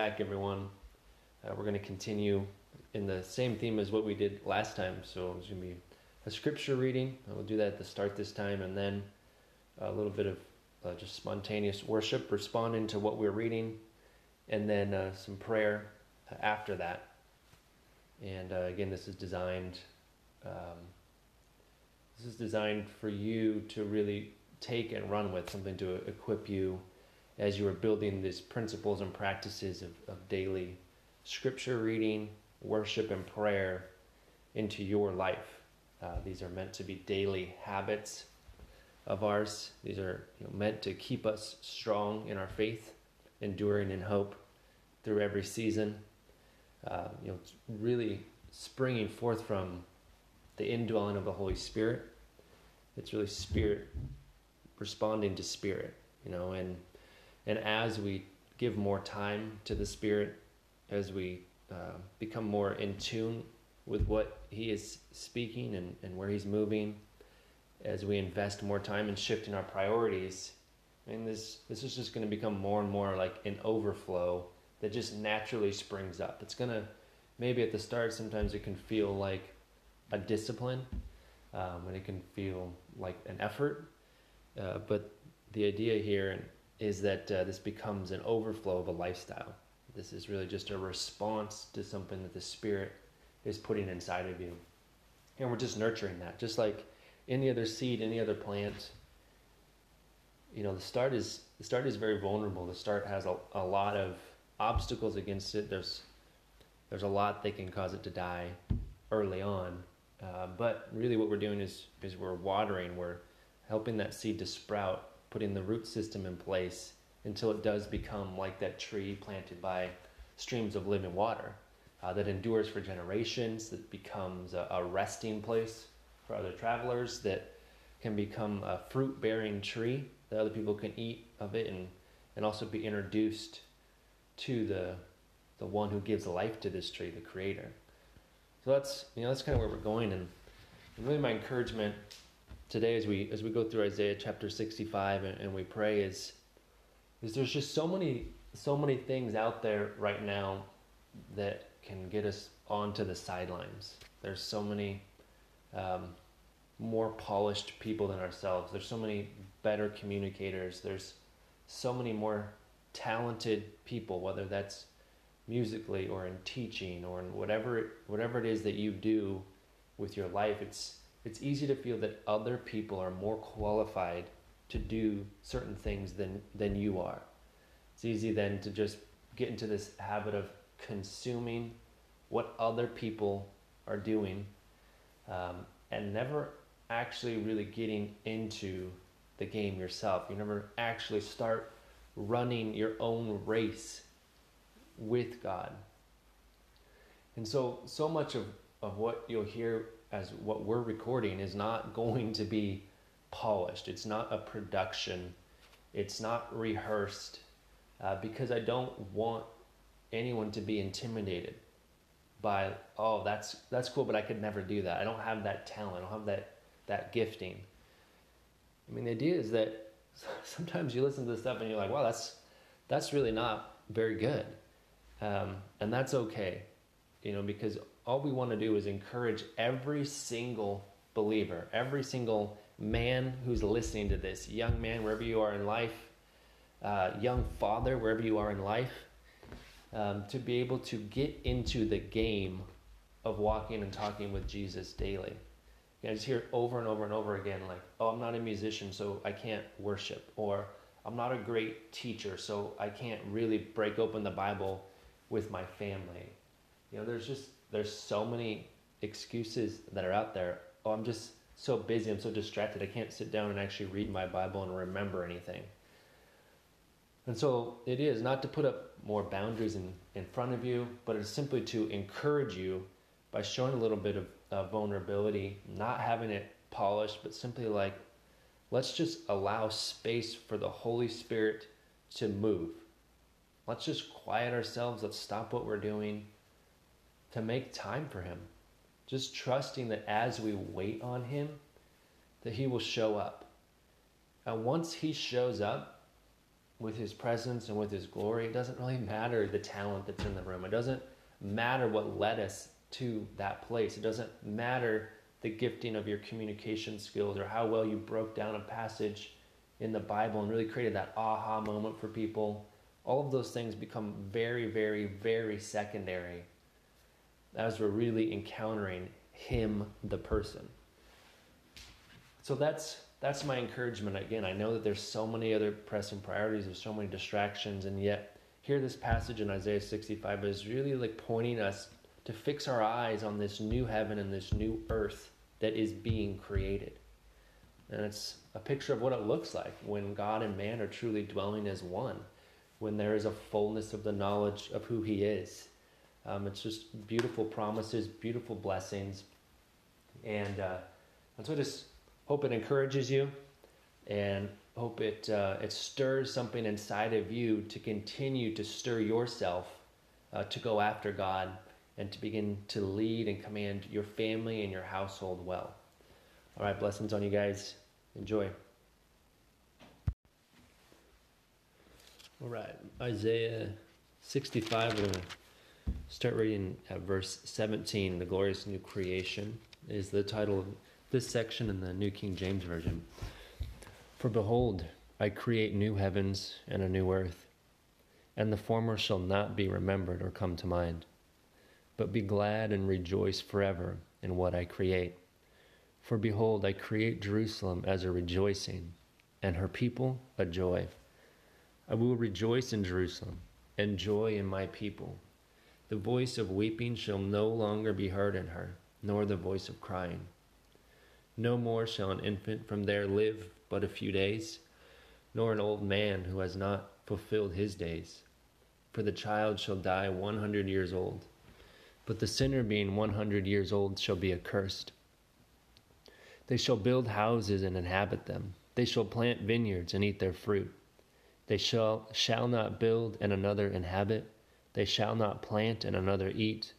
back, everyone. Uh, we're going to continue in the same theme as what we did last time. So it's going to be a scripture reading. We'll do that at the start this time, and then a little bit of uh, just spontaneous worship, responding to what we're reading, and then uh, some prayer after that. And uh, again, this is designed. Um, this is designed for you to really take and run with something to equip you as you are building these principles and practices of, of daily scripture reading, worship, and prayer into your life. Uh, these are meant to be daily habits of ours. These are you know, meant to keep us strong in our faith, enduring in hope through every season. Uh, you know, really springing forth from the indwelling of the Holy Spirit. It's really spirit responding to spirit, you know, and and as we give more time to the Spirit, as we uh, become more in tune with what He is speaking and, and where He's moving, as we invest more time in shifting our priorities, I mean, this this is just going to become more and more like an overflow that just naturally springs up. It's going to maybe at the start sometimes it can feel like a discipline, um, and it can feel like an effort, uh, but the idea here is that uh, this becomes an overflow of a lifestyle. This is really just a response to something that the Spirit is putting inside of you. And we're just nurturing that. Just like any other seed, any other plant, you know, the start is the start is very vulnerable. The start has a, a lot of obstacles against it. There's there's a lot that can cause it to die early on. Uh, but really, what we're doing is is we're watering. We're helping that seed to sprout putting the root system in place until it does become like that tree planted by streams of living water uh, that endures for generations, that becomes a, a, resting place for other travelers, that can become a fruit bearing tree that other people can eat of it and, and also be introduced to the, the one who gives life to this tree, the creator. So that's you know that's kind of where we're going and really my encouragement today as we as we go through Isaiah chapter 65 and, and we pray is is there's just so many so many things out there right now that can get us onto the sidelines. There's so many um, more polished people than ourselves. There's so many better communicators. There's so many more talented people, whether that's musically or in teaching or in whatever whatever it is that you do with your life. It's it's easy to feel that other people are more qualified to do certain things than, than you are. It's easy then to just get into this habit of consuming what other people are doing um, and never actually really getting into the game yourself. You never actually start running your own race with God. And so, so much of, of what you'll hear as what we're recording is not going to be polished. It's not a production. It's not rehearsed uh, because I don't want anyone to be intimidated by oh that's that's cool, but I could never do that. I don't have that talent. I don't have that that gifting. I mean, the idea is that sometimes you listen to this stuff and you're like, wow, that's that's really not very good, um, and that's okay, you know, because all we want to do is encourage every single believer, every single man who's listening to this, young man, wherever you are in life, uh, young father, wherever you are in life, um, to be able to get into the game of walking and talking with Jesus daily. You know, I just hear it over and over and over again like, oh, I'm not a musician, so I can't worship. Or I'm not a great teacher, so I can't really break open the Bible with my family. You know, there's just there's so many excuses that are out there. Oh, I'm just so busy, I'm so distracted, I can't sit down and actually read my Bible and remember anything. And so it is not to put up more boundaries in, in front of you, but it's simply to encourage you by showing a little bit of uh, vulnerability, not having it polished, but simply like, let's just allow space for the Holy Spirit to move. Let's just quiet ourselves, let's stop what we're doing, to make time for Him. Just trusting that as we wait on Him, that He will show up. And once He shows up, with his presence and with his glory, it doesn't really matter the talent that's in the room. It doesn't matter what led us to that place. It doesn't matter the gifting of your communication skills or how well you broke down a passage in the Bible and really created that aha moment for people. All of those things become very, very, very secondary as we're really encountering Him, the person. So that's that's my encouragement. Again, I know that there's so many other pressing priorities, there's so many distractions, and yet here this passage in Isaiah 65 is really like pointing us to fix our eyes on this new heaven and this new earth that is being created. And it's a picture of what it looks like when God and man are truly dwelling as one, when there is a fullness of the knowledge of who He is. Um, it's just beautiful promises, beautiful blessings. And, uh, and so I just hope it encourages you and hope it, uh, it stirs something inside of you to continue to stir yourself uh, to go after God and to begin to lead and command your family and your household well. All right, blessings on you guys. Enjoy. All right, Isaiah 65. Start reading at verse 17. The glorious new creation is the title of this section in the New King James Version. For behold, I create new heavens and a new earth, and the former shall not be remembered or come to mind but be glad and rejoice forever in what I create. For behold, I create Jerusalem as a rejoicing, and her people a joy. I will rejoice in Jerusalem, and joy in my people. The voice of weeping shall no longer be heard in her, nor the voice of crying. No more shall an infant from there live but a few days, nor an old man who has not fulfilled his days. For the child shall die one hundred years old but the sinner being 100 years old shall be accursed. They shall build houses and inhabit them. They shall plant vineyards and eat their fruit. They shall, shall not build and another inhabit. They shall not plant and another eat.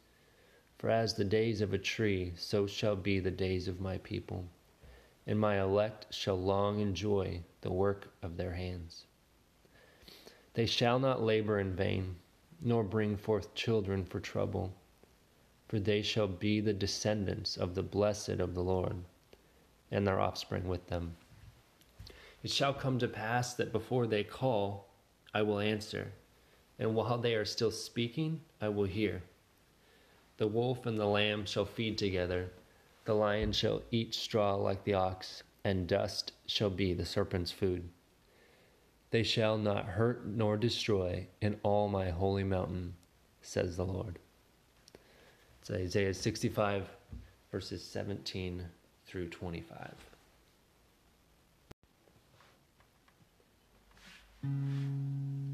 For as the days of a tree, so shall be the days of my people. And my elect shall long enjoy the work of their hands. They shall not labor in vain, nor bring forth children for trouble for they shall be the descendants of the blessed of the Lord, and their offspring with them. It shall come to pass that before they call, I will answer, and while they are still speaking, I will hear. The wolf and the lamb shall feed together, the lion shall eat straw like the ox, and dust shall be the serpent's food. They shall not hurt nor destroy in all my holy mountain, says the Lord. It's Isaiah 65, verses 17 through 25. Mm.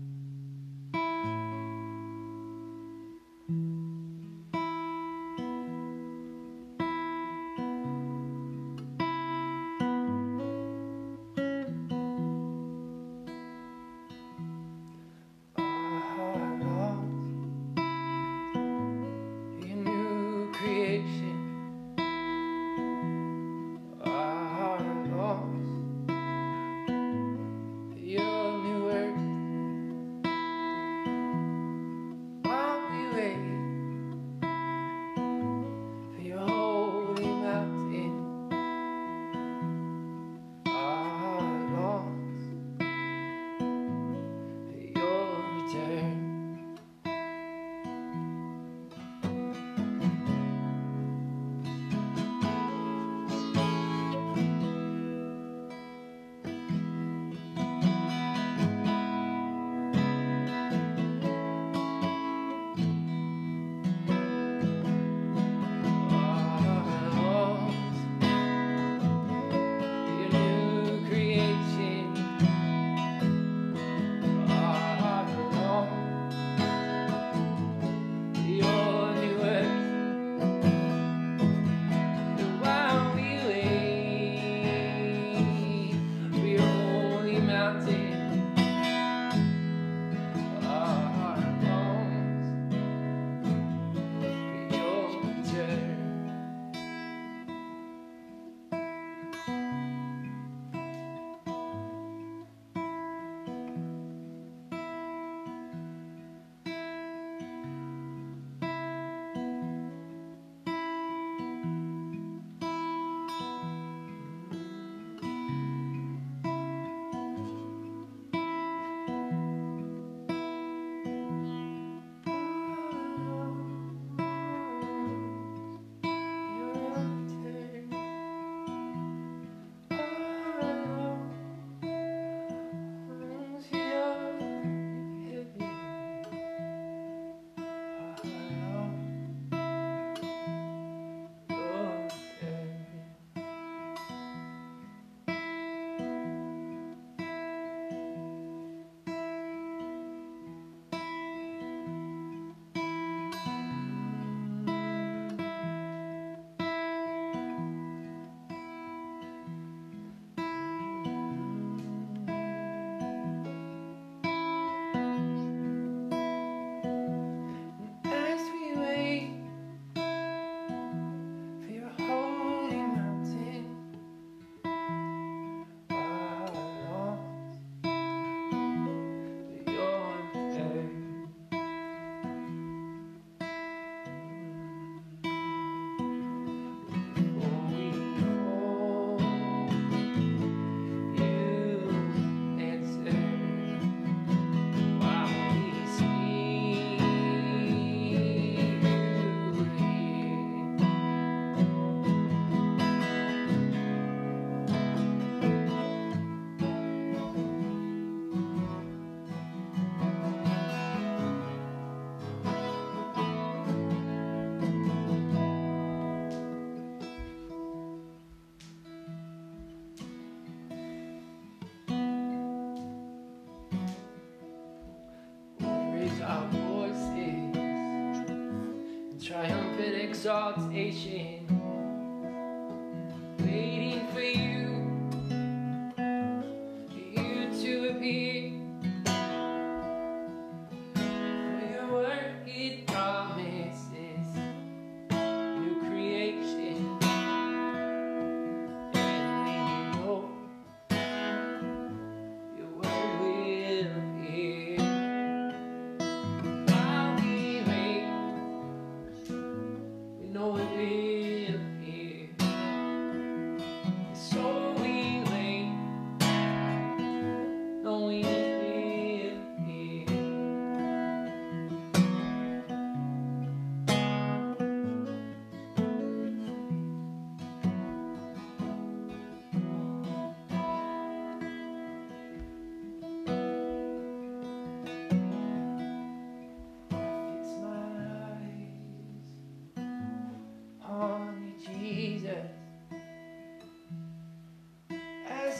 Exaltation,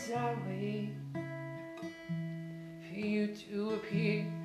as I wait for you to appear.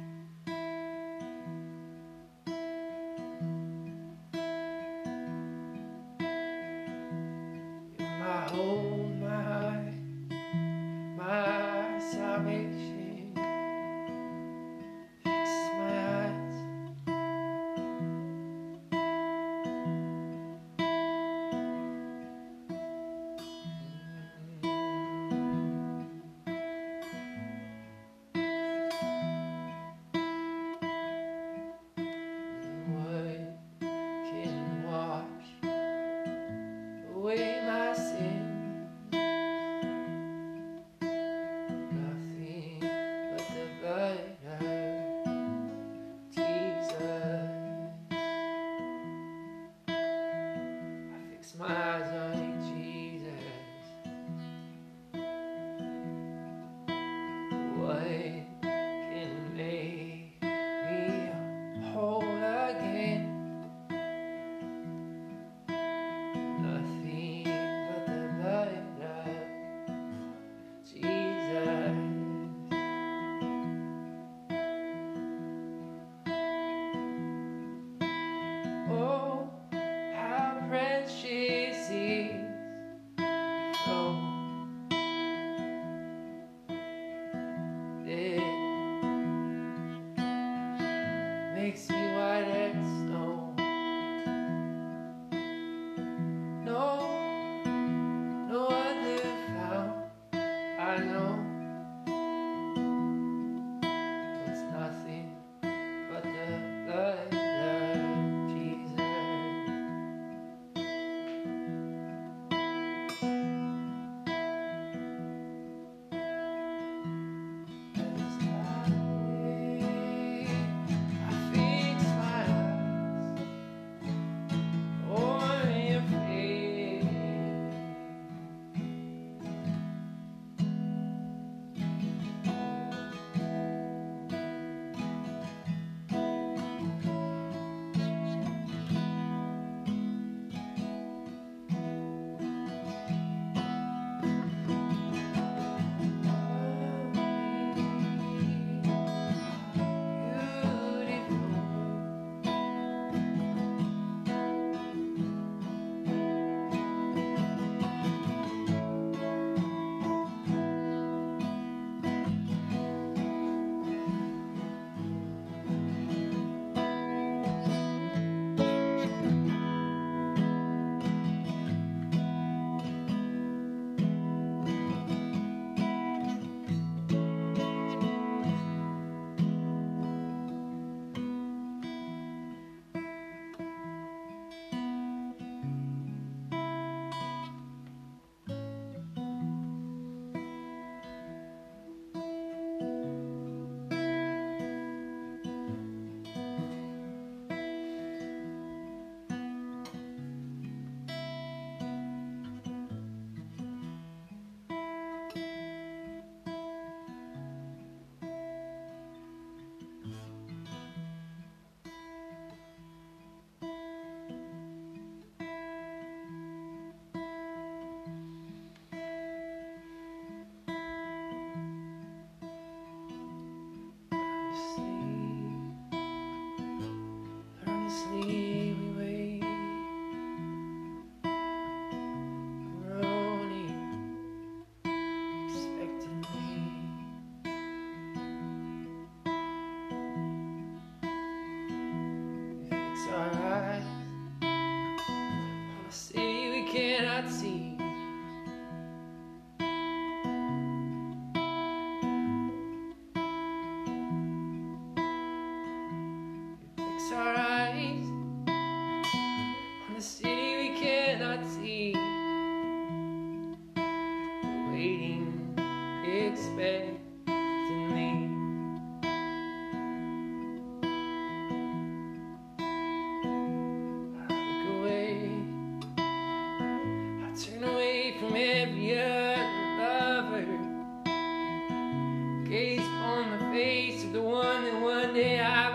gaze upon the face of the one that one day I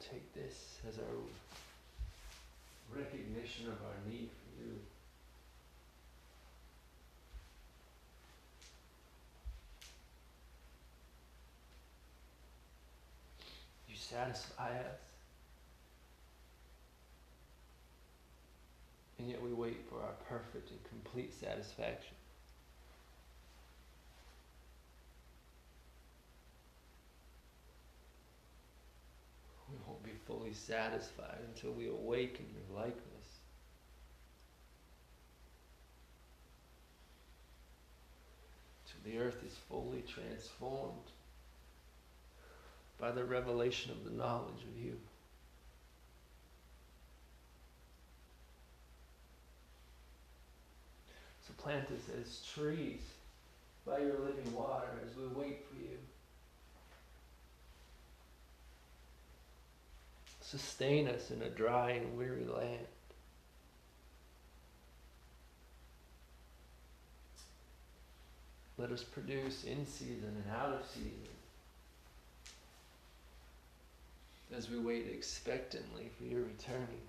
Take this as our recognition of our need for you. You satisfy us. And yet we wait for our perfect and complete satisfaction. We won't be fully satisfied until we awaken your likeness. Till the earth is fully transformed by the revelation of the knowledge of you. So plant us as trees by your living water as we wait for you. Sustain us in a dry and weary land. Let us produce in season and out of season as we wait expectantly for your returning.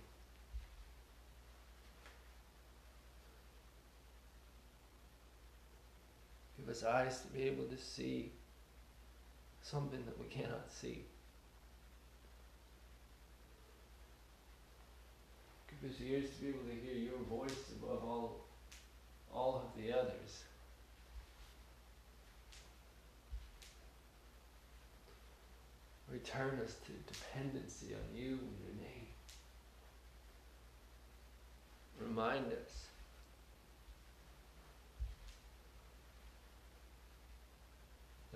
Give us eyes to be able to see something that we cannot see. Us ears to be able to hear your voice above all, all of the others. Return us to dependency on you and your name. Remind us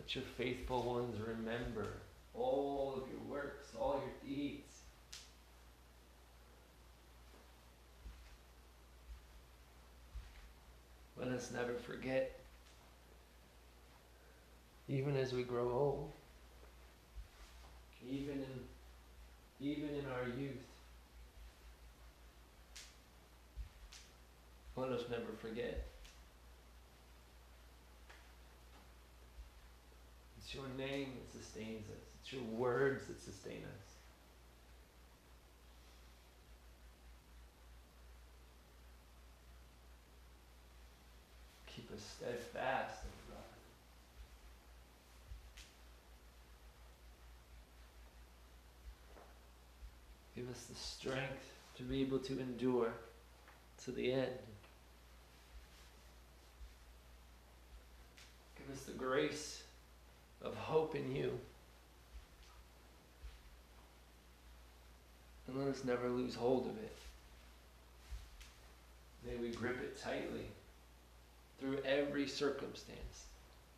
Let your faithful ones remember all of your works, all your deeds. Let us never forget, even as we grow old, even in, even in our youth. Let us never forget. It's your name that sustains us. It's your words that sustain us. Keep us steadfast in God. Give us the strength to be able to endure to the end. Give us the grace of hope in you. And let us never lose hold of it. May we grip it tightly through every circumstance,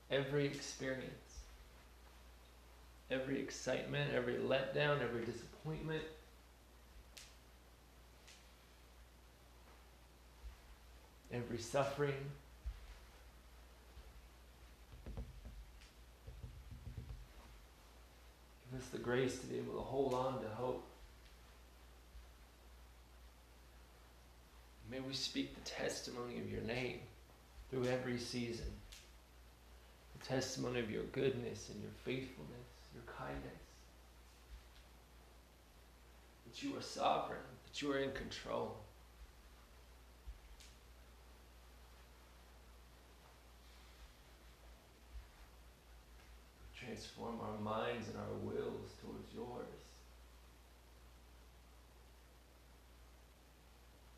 every experience, every excitement, every letdown, every disappointment. every suffering. Give us the grace to be able to hold on to hope. May we speak the testimony of your name through every season. The testimony of your goodness and your faithfulness, your kindness. That you are sovereign, that you are in control. Transform our minds and our wills towards yours.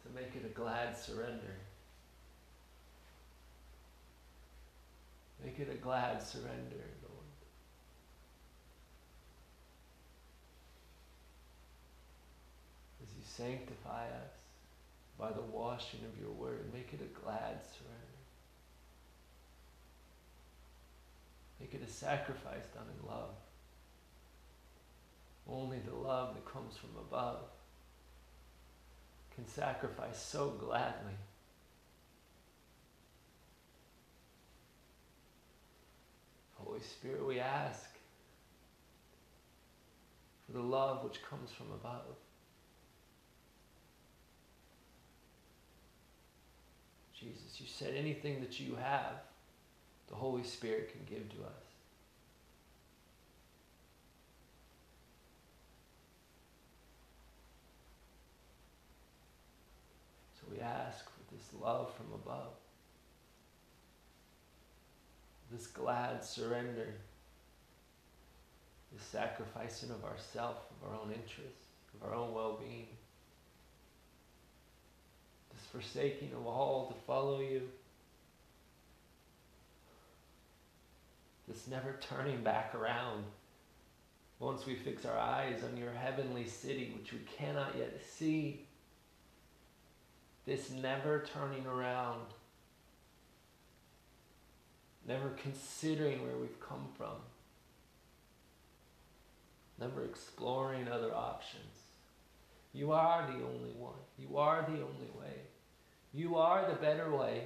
To make it a glad surrender. Make it a glad surrender, Lord. As you sanctify us by the washing of your word, make it a glad surrender. Make it a sacrifice done in love. Only the love that comes from above can sacrifice so gladly. Holy Spirit, we ask for the love which comes from above. Jesus, you said anything that you have, the Holy Spirit can give to us. So we ask for this love from above, this glad surrender, this sacrificing of ourself, of our own interests, of our own well being, this forsaking of all to follow you. this never turning back around. Once we fix our eyes on your heavenly city, which we cannot yet see, this never turning around, never considering where we've come from, never exploring other options. You are the only one. You are the only way. You are the better way.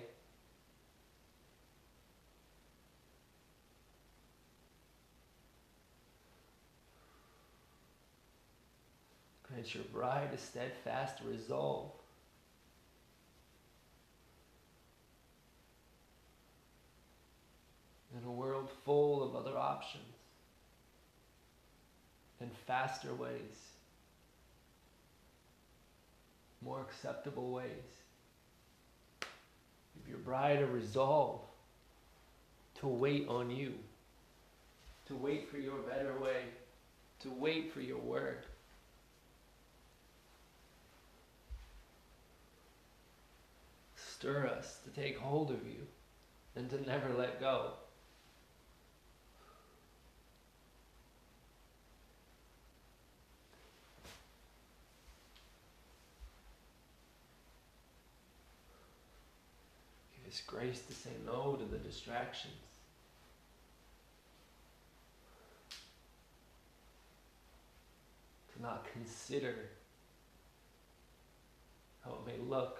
Grant your bride a steadfast resolve. In a world full of other options and faster ways, more acceptable ways. Give your bride a resolve to wait on you, to wait for your better way, to wait for your word. stir us to take hold of you and to never let go. Us grace to say no to the distractions. To not consider how it may look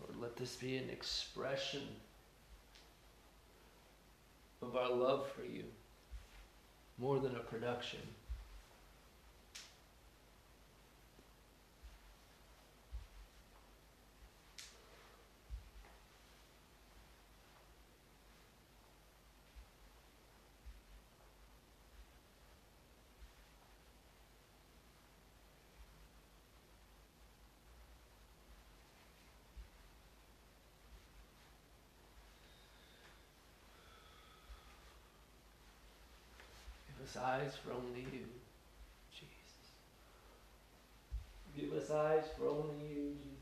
Lord, let this be an expression of our love for you more than a production. Give us eyes for only you, Jesus. Give us eyes for only you, Jesus.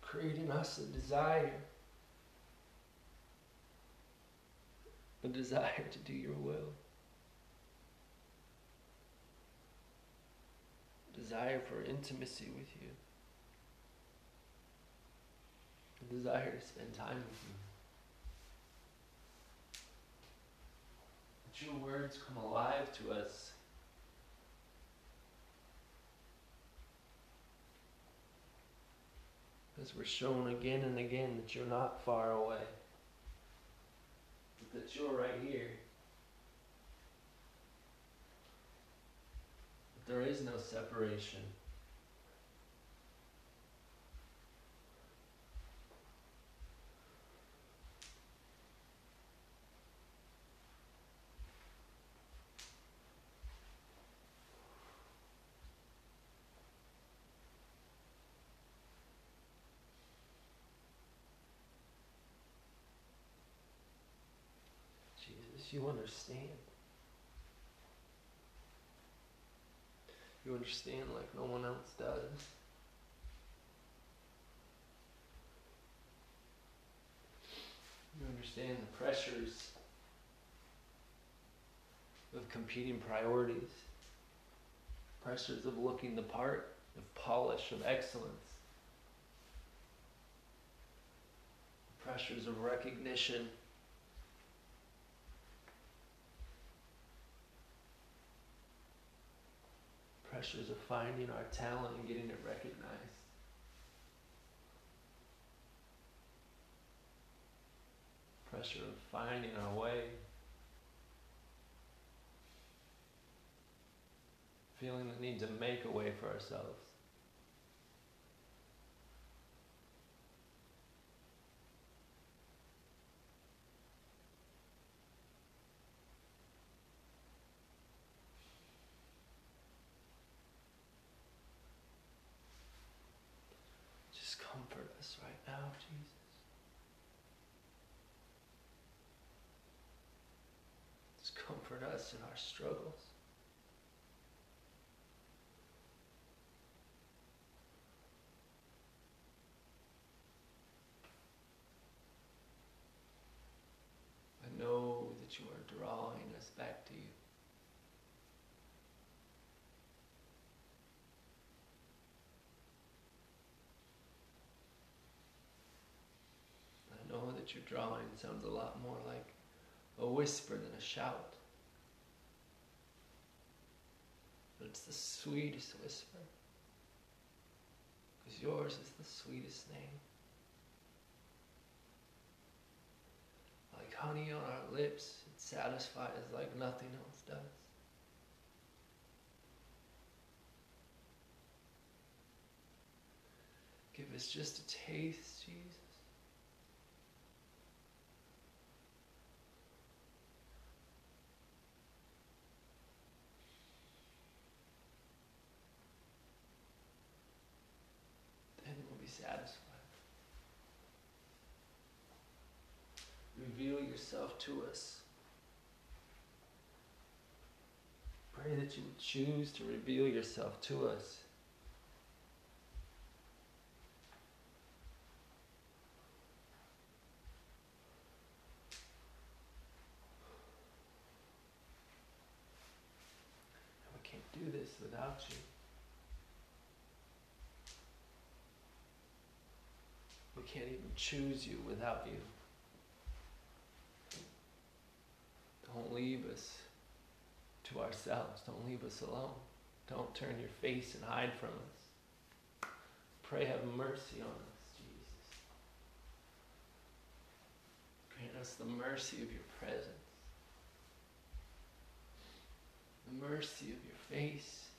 Create in us a desire, a desire to do your will, desire for intimacy with you. Desire to spend time with you. That your words come alive to us. As we're shown again and again that you're not far away, but that you're right here. There is no separation. Jesus, you understand. You understand like no one else does. You understand the pressures of competing priorities, pressures of looking the part, of polish, of excellence, pressures of recognition. Pressures of finding our talent and getting it recognized. Pressure of finding our way. Feeling the need to make a way for ourselves. Just comfort us right now, Jesus. Just comfort us in our struggles. I know that you are drawing us back to you. I know that your drawing sounds a lot more like a whisper than a shout. But it's the sweetest whisper. Because yours is the sweetest name. Like honey on our lips, it satisfies like nothing else does. Give us just a taste, Jesus. Then we'll be satisfied. Reveal yourself to us. Pray that you would choose to reveal yourself to us. And we can't do this without you. We can't even choose you without you. Don't leave us to ourselves. Don't leave us alone. Don't turn your face and hide from us. Pray, have mercy on us, Jesus. Grant us the mercy of your presence, the mercy of your face.